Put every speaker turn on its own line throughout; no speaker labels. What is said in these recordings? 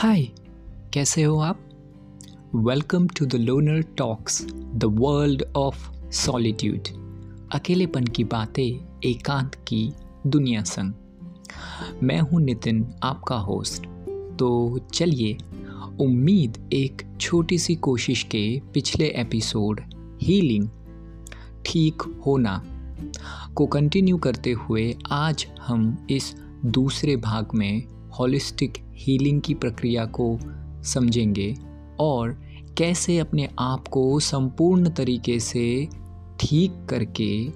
हाय कैसे हो आप? Welcome to the loner talks the world of solitude अकेलेपन की बातें, एकांत की दुनिया संग। मैं हूँ नितिन, आपका होस्ट तो चलिए, उम्मीद एक छोटी सी कोशिश के पिछले एपिसोड हीलिंग ठीक होना को कंटिन्यू करते हुए आज हम इस दूसरे भाग में होलिस्टिक हीलिंग की प्रक्रिया को समझेंगे और कैसे अपने आप को संपूर्ण तरीके से ठीक करके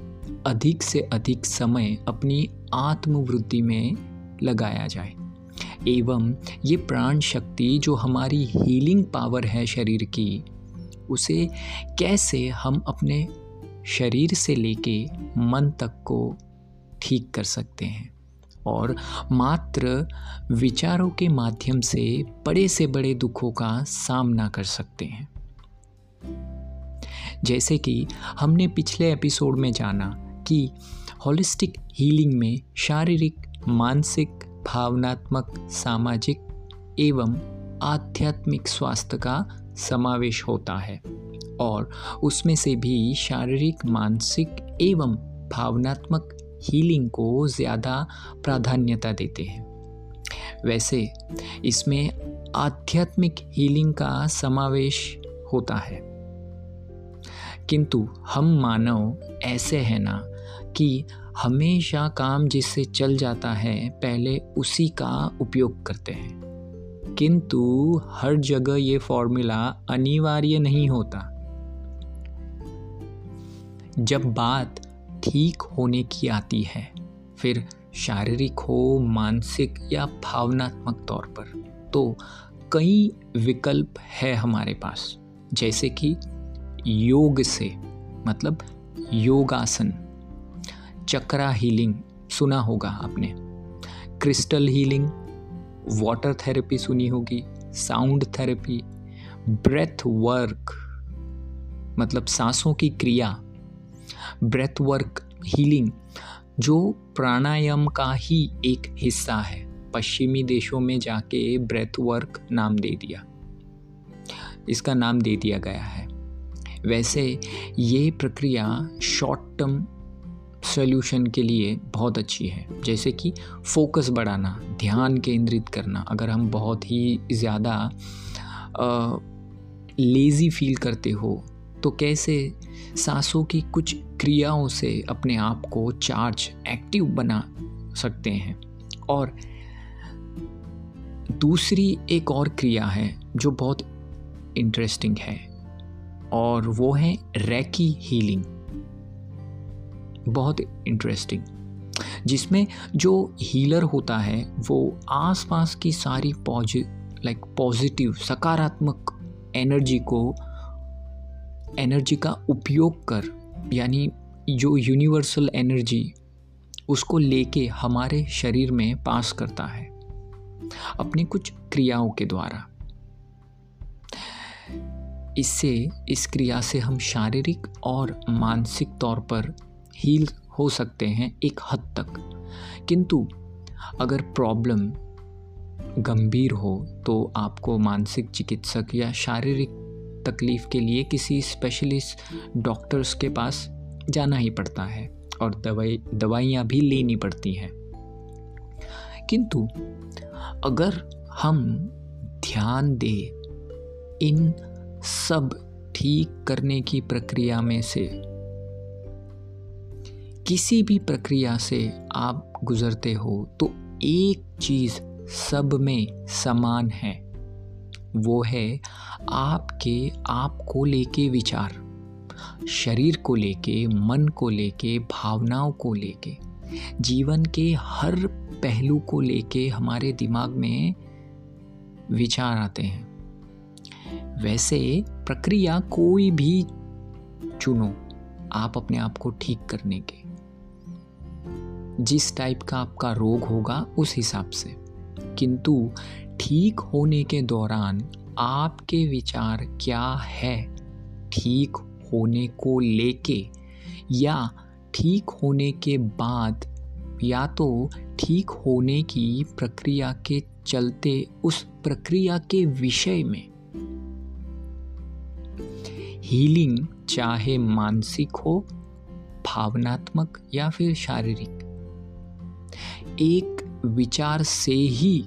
अधिक से अधिक समय अपनी आत्मवृद्धि में लगाया जाए। एवं ये प्राण शक्ति जो हमारी हीलिंग पावर है शरीर की, उसे कैसे हम अपने शरीर से लेके मन तक को ठीक कर सकते हैं। और मात्र विचारों के माध्यम से बड़े से बड़े दुखों का सामना कर सकते हैं। जैसे कि हमने पिछले एपिसोड में जाना कि होलिस्टिक हीलिंग में शारीरिक, मानसिक, भावनात्मक, सामाजिक एवं आध्यात्मिक स्वास्थ्य का समावेश होता है और उसमें से भी शारीरिक, मानसिक एवं भावनात्मक हीलिंग को ज़्यादा प्राधान्यता देते हैं। वैसे, इसमें आध्यात्मिक हीलिंग का समावेश होता है। किंतु हम मानव ऐसे हैं ना कि हमेशा काम जिससे चल जाता है, पहले उसी का उपयोग करते हैं। किंतु हर जगह ये फॉर्मूला अनिवार्य नहीं होता। जब बात ठीक होने की आती है, फिर शारीरिक हो, मानसिक या भावनात्मक तौर पर। तो कई विकल्प है हमारे पास, जैसे कि योग से मतलब योगासन, चक्रा हीलिंग, सुना होगा आपने। क्रिस्टल हीलिंग, वाटर थेरेपी सुनी होगी, साउंड थेरेपी, ब्रेथ वर्क मतलब सांसों की क्रिया ब्रेथ वर्क हीलिंग जो प्राणायाम का ही एक हिस्सा है। पश्चिमी देशों में जाके ब्रेथ वर्क नाम दे दिया। इसका नाम दे दिया गया है। वैसे ये प्रक्रिया शॉर्ट टर्म सोल्यूशन के लिए बहुत अच्छी है। जैसे कि फोकस बढ़ाना, ध्यान केंद्रित करना, अगर हम बहुत ही ज़्यादा लेज़ी फील करते हो तो कैसे सांसों की कुछ क्रियाओं से अपने आप को चार्ज एक्टिव बना सकते हैं? और दूसरी एक और क्रिया है जो बहुत इंटरेस्टिंग है, और वो है रैकी हीलिंग बहुत इंटरेस्टिंग जिसमें जो हीलर होता है, वो आसपास की सारी पॉजि लाइक पॉजिटिव सकारात्मक एनर्जी को एनर्जी का उपयोग कर, यानी जो यूनिवर्सल एनर्जी उसको लेके हमारे शरीर में पास करता है, अपनी कुछ क्रियाओं के द्वारा। इससे, इस क्रिया से हम शारीरिक और मानसिक तौर पर हील हो सकते हैं एक हद तक। किंतु, अगर प्रॉब्लम गंभीर हो तो आपको मानसिक चिकित्सक या शारीरिक तकलीफ़ के लिए किसी स्पेशलिस्ट डॉक्टर्स के पास जाना ही पड़ता है और दवाई, दवाइयाँ भी लेनी पड़ती हैं। किंतु अगर हम ध्यान दें, इन सब ठीक करने की प्रक्रिया में से, किसी भी प्रक्रिया से आप गुजरते हो तो एक चीज़ सब में समान है। वो है आपके आप को लेके विचार, शरीर को लेके, मन को लेके, भावनाओं को लेके, जीवन के हर पहलू को लेके हमारे दिमाग में विचार आते हैं। वैसे प्रक्रिया कोई भी चुनो आप अपने आप को ठीक करने के। जिस टाइप का आपका रोग होगा, उस हिसाब से। किंतु ठीक होने के दौरान आपके विचार क्या है? ठीक होने को लेके या ठीक होने के बाद या तो ठीक होने की प्रक्रिया के चलते उस प्रक्रिया के विषय में। हीलिंग चाहे मानसिक हो, भावनात्मक या फिर शारीरिक। एक विचार से ही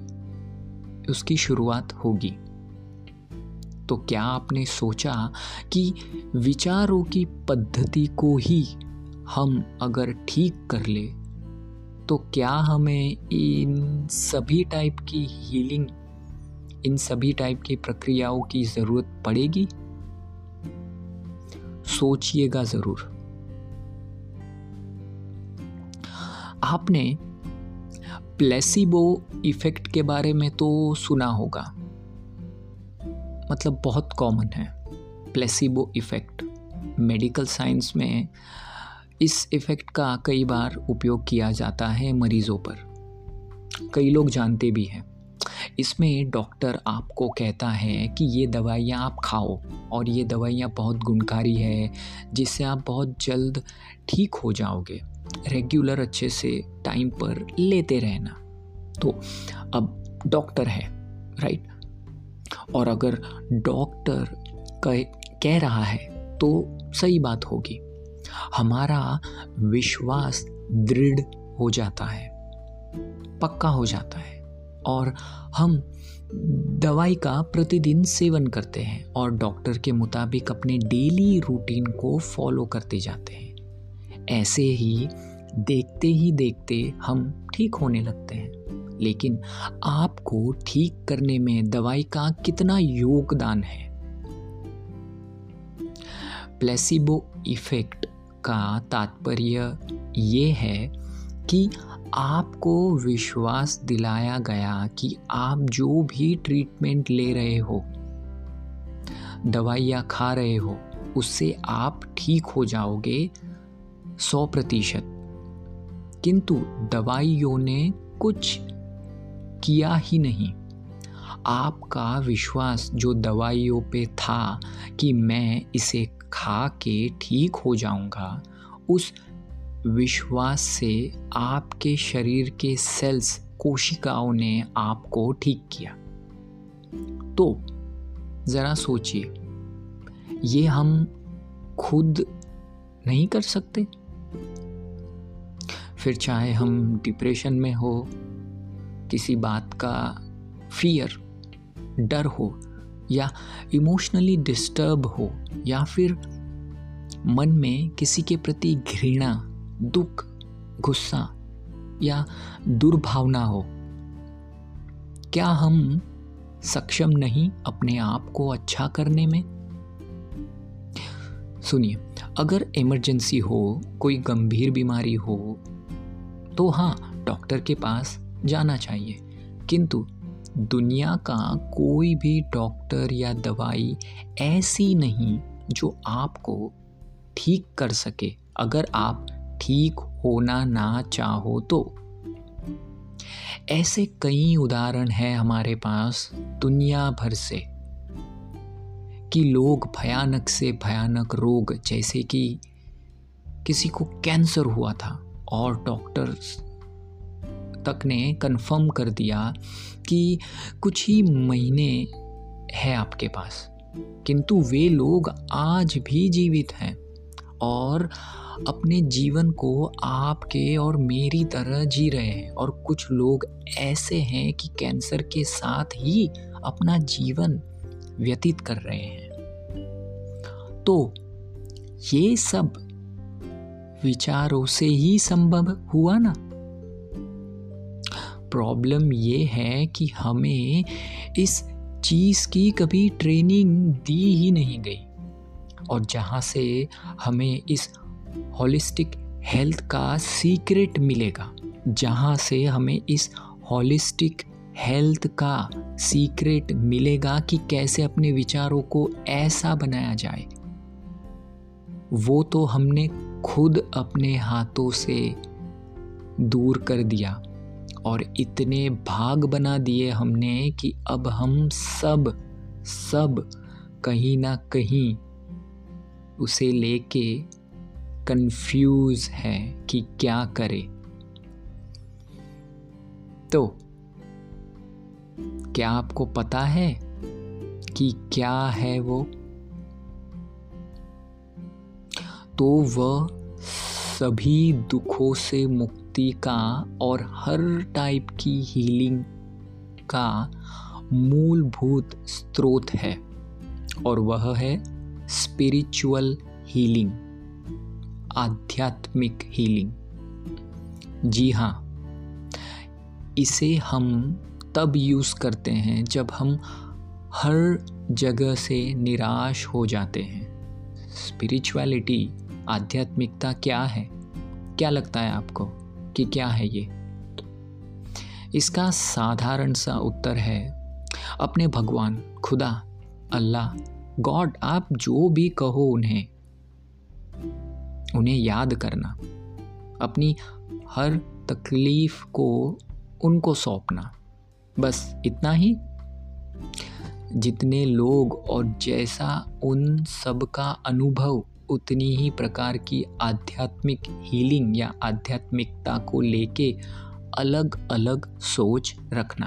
उसकी शुरुआत होगी। तो क्या आपने सोचा कि विचारों की पद्धति को ही हम अगर ठीक कर ले तो क्या हमें इन सभी टाइप की हीलिंग इन सभी टाइप की प्रक्रियाओं की ज़रूरत पड़ेगी? सोचिएगा ज़रूर। आपने प्लेसिबो इफ़ेक्ट के बारे में तो सुना होगा। मतलब बहुत कॉमन है। प्लेसिबो इफ़ेक्ट मेडिकल साइंस में इस इफ़ेक्ट का कई बार उपयोग किया जाता है मरीज़ों पर। कई लोग जानते भी हैं। इसमें डॉक्टर आपको कहता है कि ये दवाइयाँ आप खाओ और ये दवाइयाँ बहुत गुणकारी है, जिससे आप बहुत जल्द ठीक हो जाओगे। रेगुलर अच्छे से टाइम पर लेते रहना। तो अब डॉक्टर है राइट और अगर डॉक्टर कह कह रहा है तो सही बात होगी। हमारा विश्वास दृढ़ हो जाता है, पक्का हो जाता है। और हम दवाई का प्रतिदिन सेवन करते हैं और डॉक्टर के मुताबिक अपने डेली रूटीन को फॉलो करते जाते हैं। ऐसे ही देखते ही देखते हम ठीक होने लगते हैं। लेकिन आपको ठीक करने में दवाई का कितना योगदान है? प्लेसिबो इफ़ेक्ट का तात्पर्य ये है कि आपको विश्वास दिलाया गया कि आप जो भी ट्रीटमेंट ले रहे हो, दवाइयाँ खा रहे हो, उससे आप ठीक हो जाओगे। सौ प्रतिशत। किंतु दवाइयों ने कुछ किया ही नहीं। आपका विश्वास जो दवाइयों पे था कि मैं इसे खा के ठीक हो जाऊँगा, उस विश्वास से आपके शरीर के सेल्स, कोशिकाओं ने आपको ठीक किया। तो ज़रा सोचिए, ये हम खुद नहीं कर सकते? फिर चाहे हम डिप्रेशन में हो, किसी बात का फियर डर हो, या इमोशनली डिस्टर्ब हो, या फिर मन में किसी के प्रति घृणा, दुख, गुस्सा, या दुर्भावना हो, क्या हम सक्षम नहीं अपने आप को अच्छा करने में? सुनिए, अगर इमरजेंसी हो, कोई गंभीर बीमारी हो तो हाँ डॉक्टर के पास जाना चाहिए। किंतु दुनिया का कोई भी डॉक्टर या दवाई ऐसी नहीं जो आपको ठीक कर सके। अगर आप ठीक होना ना चाहो तो। ऐसे कई उदाहरण हैं हमारे पास दुनिया भर से। कि लोग भयानक से भयानक रोग, जैसे कि किसी को कैंसर हुआ था। और डॉक्टर्स तक ने कंफर्म कर दिया कि कुछ ही महीने हैं आपके पास। किंतु वे लोग आज भी जीवित हैं और अपने जीवन को आपके और मेरी तरह जी रहे हैं। और कुछ लोग ऐसे हैं कि कैंसर के साथ ही अपना जीवन व्यतीत कर रहे हैं। तो ये सब विचारों से ही संभव हुआ ना? प्रॉब्लम ये है कि हमें इस चीज़ की कभी ट्रेनिंग दी ही नहीं गई। और जहाँ से हमें इस होलिस्टिक हेल्थ का सीक्रेट मिलेगा, जहाँ से हमें इस होलिस्टिक हेल्थ का सीक्रेट मिलेगा कि कैसे अपने विचारों को ऐसा बनाया जाए। वो तो हमने खुद अपने हाथों से दूर कर दिया और इतने भाग बना दिए हमने कि अब हम सब सब कहीं ना कहीं उसे लेके कंफ्यूज है कि क्या करे। तो क्या आपको पता है कि क्या है वो? तो वह सभी दुखों से मुक्ति का और हर टाइप की हीलिंग का मूलभूत स्रोत है और वह है स्पिरिचुअल हीलिंग आध्यात्मिक हीलिंग जी हाँ इसे हम तब यूज़ करते हैं जब हम हर जगह से निराश हो जाते हैं। स्पिरिचुअलिटी आध्यात्मिकता क्या है? क्या लगता है आपको कि क्या है ये? इसका साधारण सा उत्तर है, अपने भगवान, खुदा, अल्लाह, गॉड, आप जो भी कहो उन्हें उन्हें याद करना, अपनी हर तकलीफ़ को उनको सौंपना, बस इतना ही। जितने लोग और जैसा उन सब का अनुभव उतनी ही प्रकार की आध्यात्मिक हीलिंग या आध्यात्मिकता को लेके अलग अलग सोच रखना।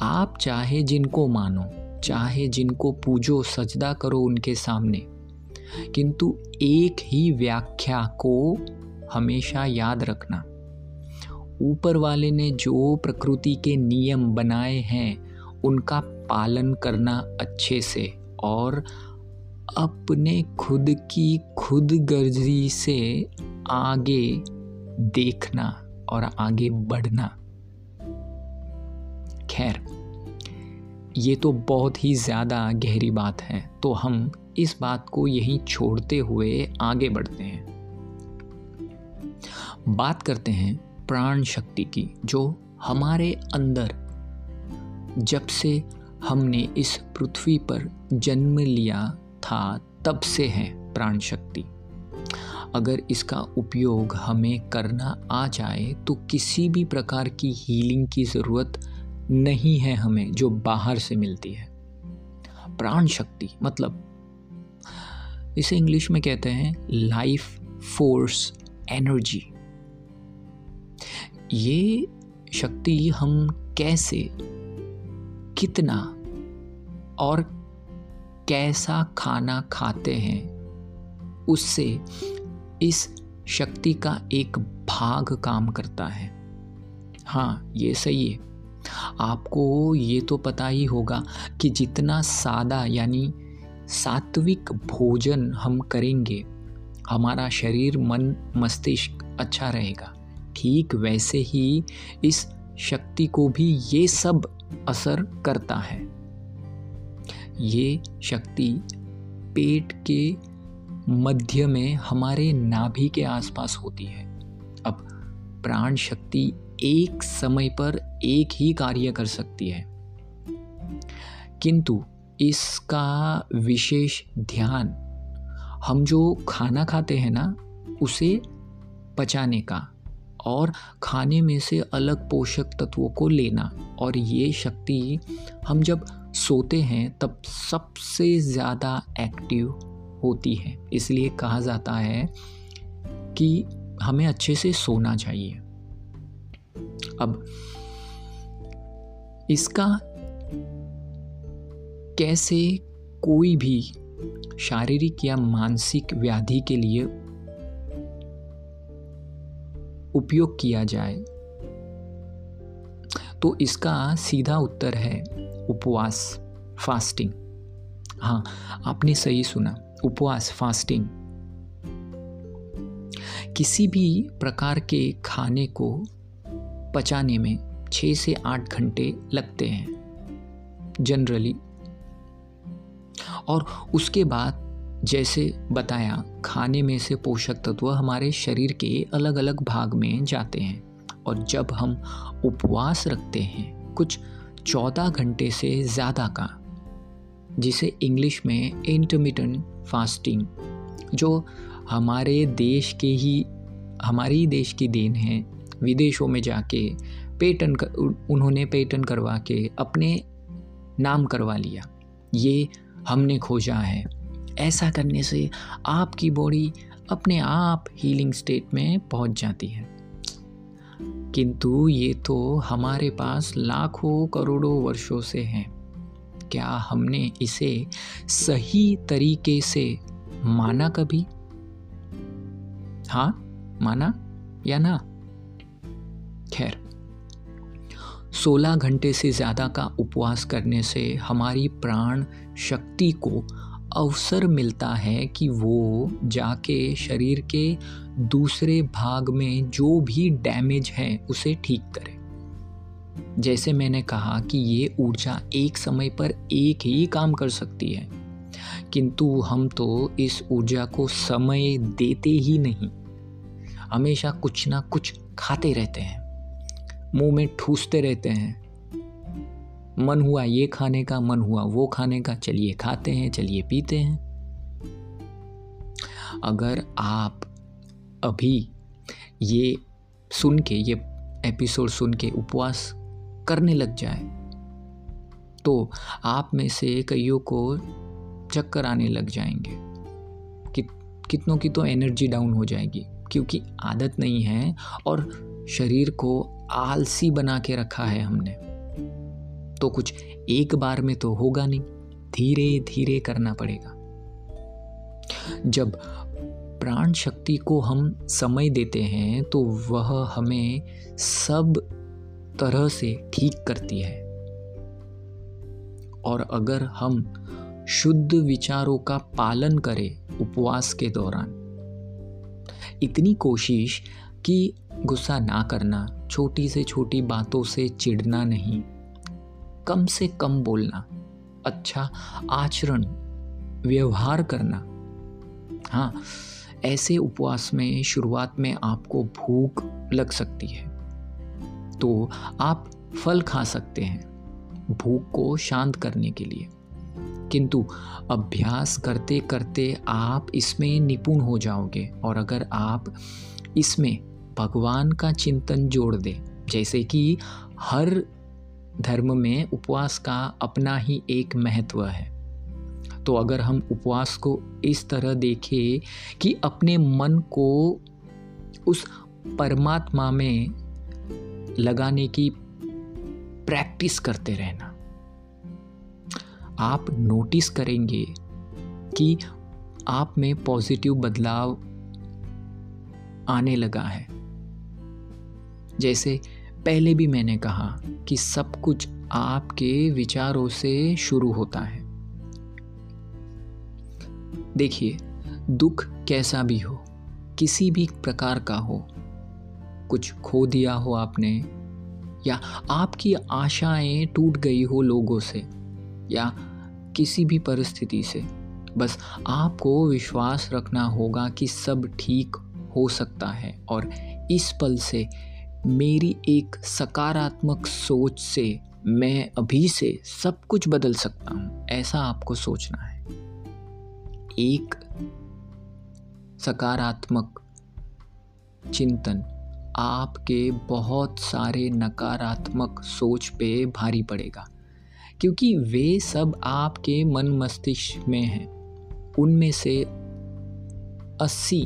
आप चाहे जिनको मानो, चाहे जिनको पूजो, सजदा करो उनके सामने, किंतु एक ही व्याख्या को हमेशा याद रखना। ऊपर वाले ने जो प्रकृति के नियम बनाए हैं, उनका पालन करना अच्छे से और अपने खुद की खुद गर्जी से आगे देखना और आगे बढ़ना। खैर, ये तो बहुत ही ज़्यादा गहरी बात है तो हम इस बात को यहीं छोड़ते हुए आगे बढ़ते हैं। बात करते हैं प्राण शक्ति की, जो हमारे अंदर, जब से हमने इस पृथ्वी पर जन्म लिया था, तब से है प्राण शक्ति अगर इसका उपयोग हमें करना आ जाए तो किसी भी प्रकार की हीलिंग की ज़रूरत नहीं है हमें, जो बाहर से मिलती है। प्राण शक्ति मतलब इसे इंग्लिश में कहते हैं लाइफ फोर्स एनर्जी ये शक्ति हम कैसे, कितना और कैसा खाना खाते हैं, उससे इस शक्ति का एक भाग काम करता है। हाँ ये सही है। आपको ये तो पता ही होगा कि जितना सादा यानी सात्विक भोजन हम करेंगे, हमारा शरीर, मन, मस्तिष्क अच्छा रहेगा। ठीक वैसे ही इस शक्ति को भी ये सब असर करता है। ये शक्ति पेट के मध्य में हमारे नाभि के आसपास होती है। अब प्राण शक्ति एक समय पर एक ही कार्य कर सकती है। किंतु इसका विशेष ध्यान हम जो खाना खाते हैं ना, उसे पचाने का और खाने में से अलग पोषक तत्वों को लेना। और ये शक्ति हम जब सोते हैं, तब सबसे ज़्यादा एक्टिव होती है। इसलिए कहा जाता है कि हमें अच्छे से सोना चाहिए। अब इसका कैसे कोई भी शारीरिक या मानसिक व्याधि के लिए उपयोग किया जाए। तो इसका सीधा उत्तर है उपवास फास्टिंग हाँ आपने सही सुना, उपवास फास्टिंग किसी भी प्रकार के खाने को पचाने में छः से आठ घंटे लगते हैं जनरली और उसके बाद जैसे बताया खाने में से पोषक तत्व हमारे शरीर के अलग अलग भाग में जाते हैं और जब हम उपवास रखते हैं कुछ चौदह घंटे से ज़्यादा का जिसे इंग्लिश में इंटरमीडियंट फास्टिंग जो हमारे देश के ही हमारी देश की देन है। विदेशों में जाके पेटन कर, उन्होंने पेटन करवा के अपने नाम करवा लिया। ये हमने खोजा है। ऐसा करने से आपकी बॉडी अपने आप हीलिंग स्टेट में पहुँच जाती है। किंतु ये तो हमारे पास लाखों करोड़ों वर्षों से हैं। क्या हमने इसे सही तरीके से माना कभी? हाँ माना या ना? खैर, सोलह घंटे से ज़्यादा का उपवास करने से हमारी प्राण शक्ति को अवसर मिलता है कि वो जाके शरीर के दूसरे भाग में जो भी डैमेज है, उसे ठीक करे। जैसे मैंने कहा कि ये ऊर्जा एक समय पर एक ही काम कर सकती है, किंतु हम तो इस ऊर्जा को समय देते ही नहीं। हमेशा कुछ ना कुछ खाते रहते हैं, मुँह में ठूसते रहते हैं मन हुआ ये खाने का, मन हुआ वो खाने का, चलिए खाते हैं, चलिए पीते हैं। अगर आप अभी ये सुन के, ये एपिसोड सुन के उपवास करने लग जाए तो आप में से कईयों को चक्कर आने लग जाएँगे कि कितनों की तो एनर्जी डाउन हो जाएगी, क्योंकि आदत नहीं है और शरीर को आलसी बना के रखा है हमने। तो कुछ एक बार में तो होगा नहीं। धीरे धीरे करना पड़ेगा। जब प्राण शक्ति को हम समय देते हैं तो वह हमें सब तरह से ठीक करती है। और अगर हम शुद्ध विचारों का पालन करें उपवास के दौरान, इतनी कोशिश कि गुस्सा ना करना, छोटी से छोटी बातों से चिढ़ना नहीं। कम से कम बोलना अच्छा आचरण, व्यवहार करना। हाँ ऐसे उपवास में, शुरुआत में आपको भूख लग सकती है। तो आप फल खा सकते हैं, भूख को शांत करने के लिए। किंतु अभ्यास करते करते आप इसमें निपुण हो जाओगे और अगर आप इसमें भगवान का चिंतन जोड़ दें, जैसे कि हर धर्म में उपवास का अपना ही एक महत्व है। तो अगर हम उपवास को इस तरह देखें कि अपने मन को उस परमात्मा में लगाने की प्रैक्टिस करते रहना, आप नोटिस करेंगे कि आप में पॉजिटिव बदलाव आने लगा है। जैसे पहले भी मैंने कहा कि सब कुछ आपके विचारों से शुरू होता है। देखिए, दुख कैसा भी हो, किसी भी प्रकार का हो, कुछ खो दिया हो आपने, या आपकी आशाएँ टूट गई हो लोगों से, या किसी भी परिस्थिति से, बस आपको विश्वास रखना होगा कि सब ठीक हो सकता है और इस पल से मेरी एक सकारात्मक सोच से मैं अभी से सब कुछ बदल सकता हूँ, ऐसा आपको सोचना है। एक सकारात्मक चिंतन आपके बहुत सारे नकारात्मक सोच पे भारी पड़ेगा, क्योंकि वे सब आपके मन मस्तिष्क में हैं। उनमें से 80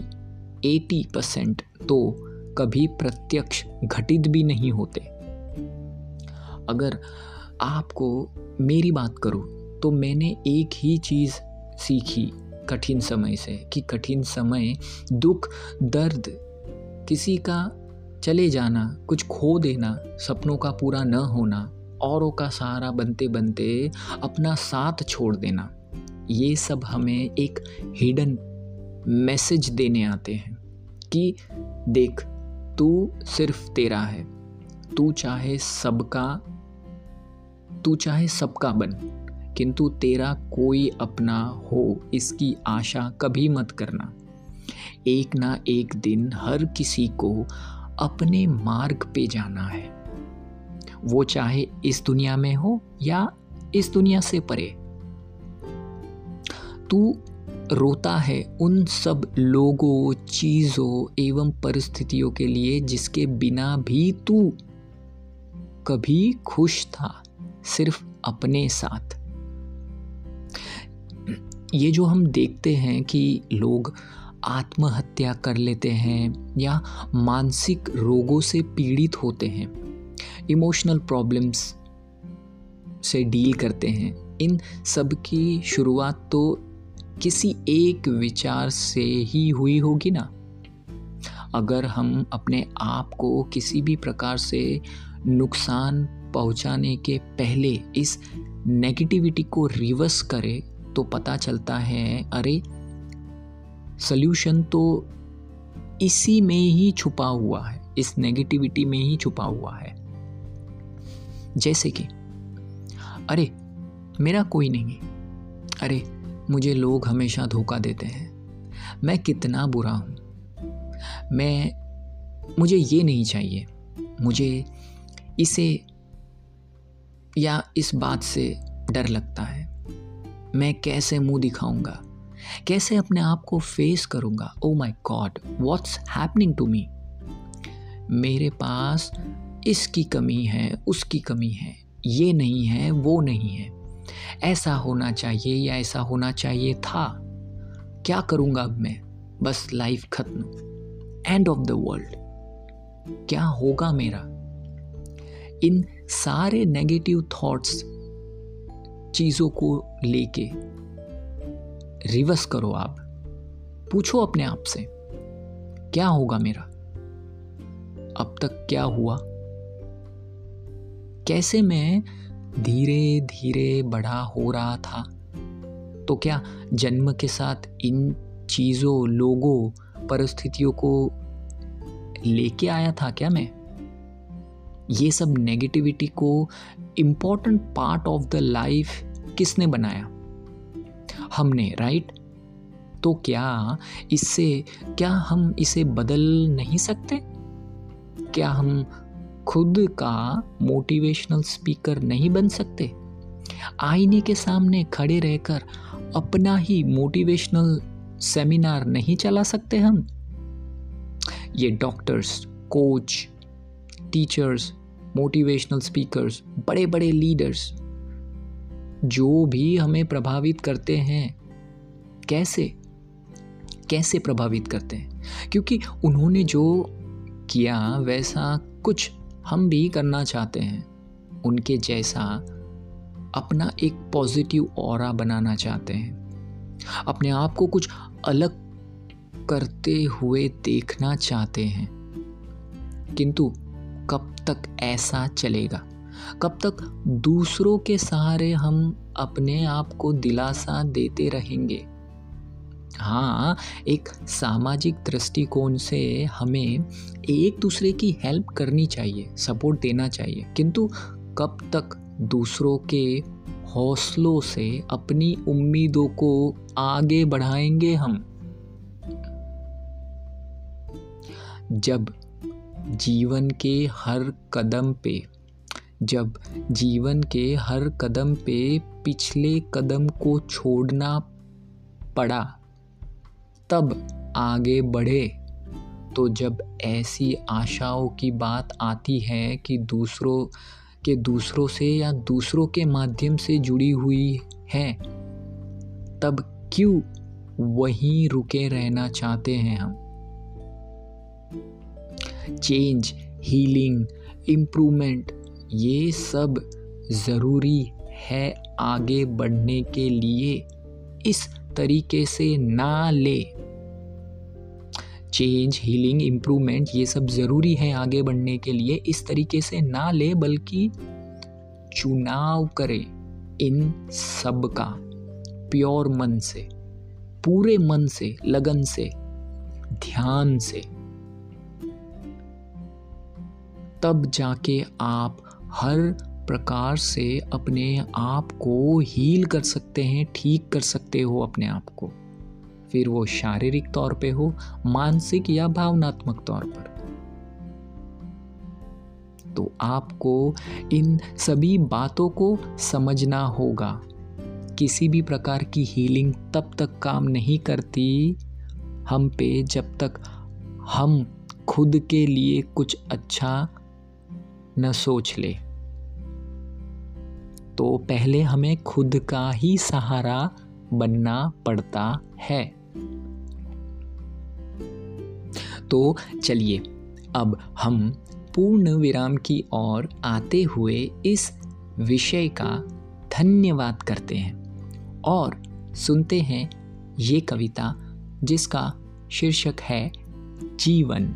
80 परसेंट तो कभी प्रत्यक्ष घटित भी नहीं होते। अगर आपको मेरी बात करूँ तो मैंने एक ही चीज़ सीखी कठिन समय से, कि कठिन समय दुख, दर्द, किसी का चले जाना, कुछ खो देना, सपनों का पूरा न होना, औरों का सहारा बनते बनते अपना साथ छोड़ देना, ये सब हमें एक हिडन मैसेज देने आते हैं, कि देख तू सिर्फ़ तेरा है। तू चाहे सबका, तू चाहे सबका बन, किंतु तेरा कोई अपना हो, इसकी आशा कभी मत करना। एक ना एक दिन हर किसी को अपने मार्ग पे जाना है। वो चाहे इस दुनिया में हो या इस दुनिया से परे। तू रोता है उन सब लोगों, चीज़ों एवं परिस्थितियों के लिए जिसके बिना भी तू कभी खुश था, सिर्फ़ अपने साथ। ये जो हम देखते हैं कि लोग आत्महत्या कर लेते हैं या मानसिक रोगों से पीड़ित होते हैं, इमोशनल प्रॉब्लम्स से डील करते हैं, इन सब की शुरुआत तो किसी एक विचार से ही हुई होगी ना? अगर हम अपने आप को किसी भी प्रकार से नुकसान पहुँचाने के पहले इस नेगेटिविटी को रिवर्स करें तो पता चलता है, अरे सल्यूशन तो इसी में ही छुपा हुआ है, इस नेगेटिविटी में ही छुपा हुआ है। जैसे कि, अरे, मेरा कोई नहीं अरे मुझे लोग हमेशा धोखा देते हैं। मैं कितना बुरा हूँ। मैं, मुझे ये नहीं चाहिए। मुझे इसे या इस बात से डर लगता है। मैं कैसे मुँह दिखाऊँगा? कैसे अपने आप को फेस करूँगा? ओ my god what's happening to me मेरे पास इसकी कमी है, उसकी कमी है। ये नहीं है, वो नहीं है। ऐसा होना चाहिए या ऐसा होना चाहिए था? क्या करूँगा अब मैं? बस लाइफ खत्म। एंड ऑफ़ द वर्ल्ड क्या होगा मेरा? इन सारे नेगेटिव थॉट्स चीज़ों को लेके रिवर्स करो आप। पूछो अपने आप से, क्या होगा मेरा? अब तक क्या हुआ? कैसे मैं धीरे धीरे बड़ा हो रहा था। तो क्या जन्म के साथ इन चीज़ों, लोगों, परिस्थितियों को लेके आया था क्या मैं? ये सब नेगेटिविटी को important part of the life किसने बनाया? हमने राइट तो क्या इससे, क्या हम इसे बदल नहीं सकते? क्या हम खुद का मोटिवेशनल स्पीकर नहीं बन सकते। आईने के सामने खड़े रहकर अपना ही मोटिवेशनल सेमिनार नहीं चला सकते हम। ये doctors coach teachers motivational speakers बड़े बड़े लीडर्स जो भी हमें प्रभावित करते हैं, कैसे? कैसे प्रभावित करते हैं? क्योंकि उन्होंने जो किया, वैसा कुछ हम भी करना चाहते हैं। उनके जैसा अपना एक पॉजिटिव और बनाना चाहते हैं। अपने आप को कुछ अलग करते हुए देखना चाहते हैं। किंतु कब तक ऐसा चलेगा? कब तक दूसरों के सहारे हम अपने आप को दिलासा देते रहेंगे? हाँ एक सामाजिक दृष्टिकोण से हमें एक दूसरे की हेल्प करनी चाहिए सपोर्ट देना चाहिए। किंतु कब तक दूसरों के हौसलों से अपनी उम्मीदों को आगे बढ़ाएँगे हम? जब जीवन के हर कदम पे, जब जीवन के हर कदम पे पिछले कदम को छोड़ना पड़ा तब आगे बढ़े। तो जब ऐसी आशाओं की बात आती है कि दूसरों, के दूसरों से या दूसरों के माध्यम से जुड़ी हुई है, तब क्यों वहीं रुके रहना चाहते हैं हम? चेंज हीलिंग इम्प्रूवमेंट ये सब ज़रूरी है आगे बढ़ने के लिए। इस तरीके से ना ले। चेंज हीलिंग इम्प्रूवमेंट ये सब ज़रूरी है आगे बढ़ने के लिए। इस तरीके से ना ले, बल्कि चुनाव करे इन सब का। प्योर मन से, पूरे मन से, लगन से, ध्यान से। तब जाके आप हर प्रकार से अपने आप को हील कर सकते हैं, ठीक कर सकते हो अपने आप को। फिर वो शारीरिक तौर पे हो, मानसिक या भावनात्मक तौर पर। तो आपको इन सभी बातों को समझना होगा। किसी भी प्रकार की हीलिंग तब तक काम नहीं करती हम पे जब तक हम खुद के लिए कुछ अच्छा न सोच ले। तो पहले हमें खुद का ही सहारा बनना पड़ता है। तो चलिए, अब हम पूर्ण विराम की ओर आते हुए इस विषय का धन्यवाद करते हैं और सुनते हैं ये कविता जिसका शीर्षक है, जीवन।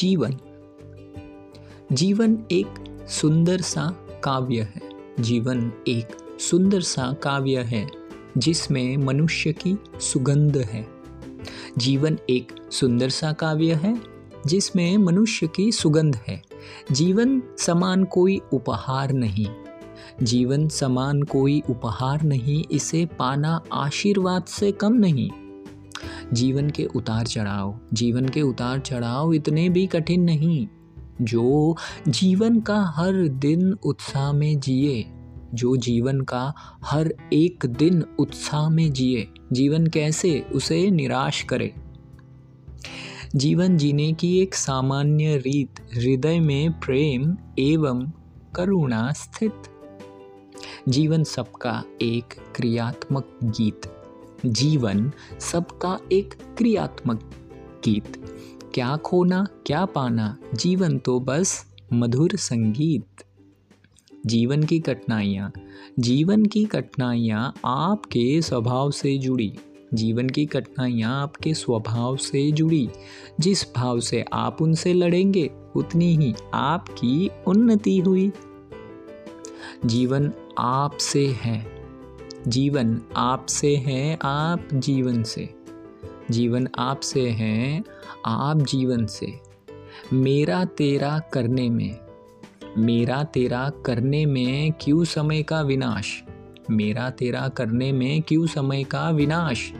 जीवन। जीवन एक सुंदर सा काव्य है। जीवन एक सुंदर सा काव्य है, जिसमें मनुष्य की सुगंध है। जीवन एक सुंदर सा काव्य है, जिसमें मनुष्य की सुगंध है। जीवन समान कोई उपहार नहीं। जीवन समान कोई उपहार नहीं, इसे पाना आशीर्वाद से कम नहीं। जीवन के उतार चढ़ाव। जीवन के उतार चढ़ाव इतने भी कठिन नहीं, जो जीवन का हर दिन उत्साह में जिए, जो जीवन का हर एक दिन उत्साह में जिए। जीवन कैसे, उसे निराश करे। जीवन जीने की एक सामान्य रीत, हृदय में प्रेम एवं करुणा स्थित। जीवन सबका एक क्रियात्मक गीत। जीवन सबका एक क्रियात्मक गीत। क्या खोना, क्या पाना, जीवन तो बस मधुर संगीत। जीवन की कठिनाइयाँ, जीवन की कठिनाइयाँ आपके स्वभाव से जुड़ी। जीवन की कठिनाइयाँ आपके स्वभाव से जुड़ी। जिस भाव से आप उनसे लड़ेंगे, उतनी ही आपकी उन्नति हुई। जीवन आपसे है। जीवन आपसे है, आप जीवन से। जीवन आपसे है, आप जीवन से। मेरा तेरा करने में, मेरा तेरा करने में क्यों समय का विनाश? मेरा तेरा करने में क्यों समय का विनाश?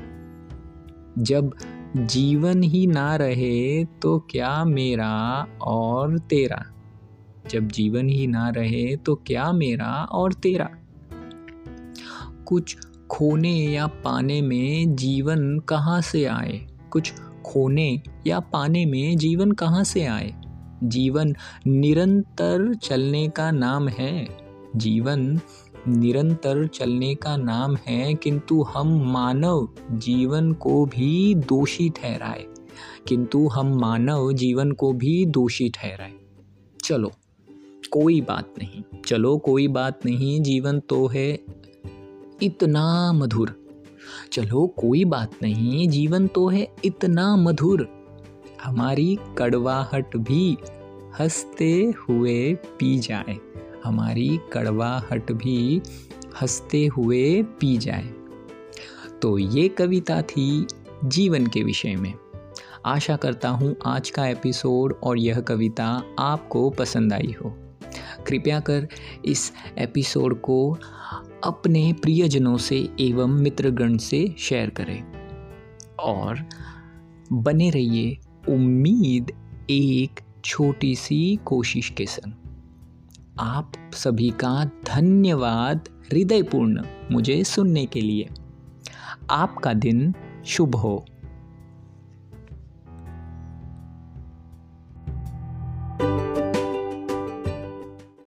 जब जीवन ही ना रहे तो क्या मेरा और तेरा? जब जीवन ही ना रहे तो क्या मेरा और तेरा? कुछ खोने या पाने में जीवन कहाँ से आए? कुछ खोने या पाने में जीवन कहाँ से आए? जीवन निरंतर चलने का नाम है। जीवन निरंतर चलने का नाम है, किंतु हम मानव जीवन को भी दोषी ठहराए। किंतु हम मानव जीवन को भी दोषी ठहराए। चलो, कोई बात नहीं। चलो, कोई बात नहीं। जीवन तो है इतना मधुर। चलो, कोई बात नहीं, जीवन तो है इतना मधुर। हमारी कड़वाहट भी हँसते हुए पी जाए। हमारी कड़वाहट भी हँसते हुए पी जाए। तो ये कविता थी जीवन के विषय में। आशा करता हूँ आज का एपिसोड और यह कविता आपको पसंद आई हो। कृपया कर इस एपिसोड को अपने प्रियजनों से एवं मित्रगण से शेयर करें और बने रहिए उम्मीद एक छोटी सी कोशिश के संग। आप सभी का धन्यवाद हृदयपूर्ण मुझे सुनने के लिए। आपका दिन शुभ हो।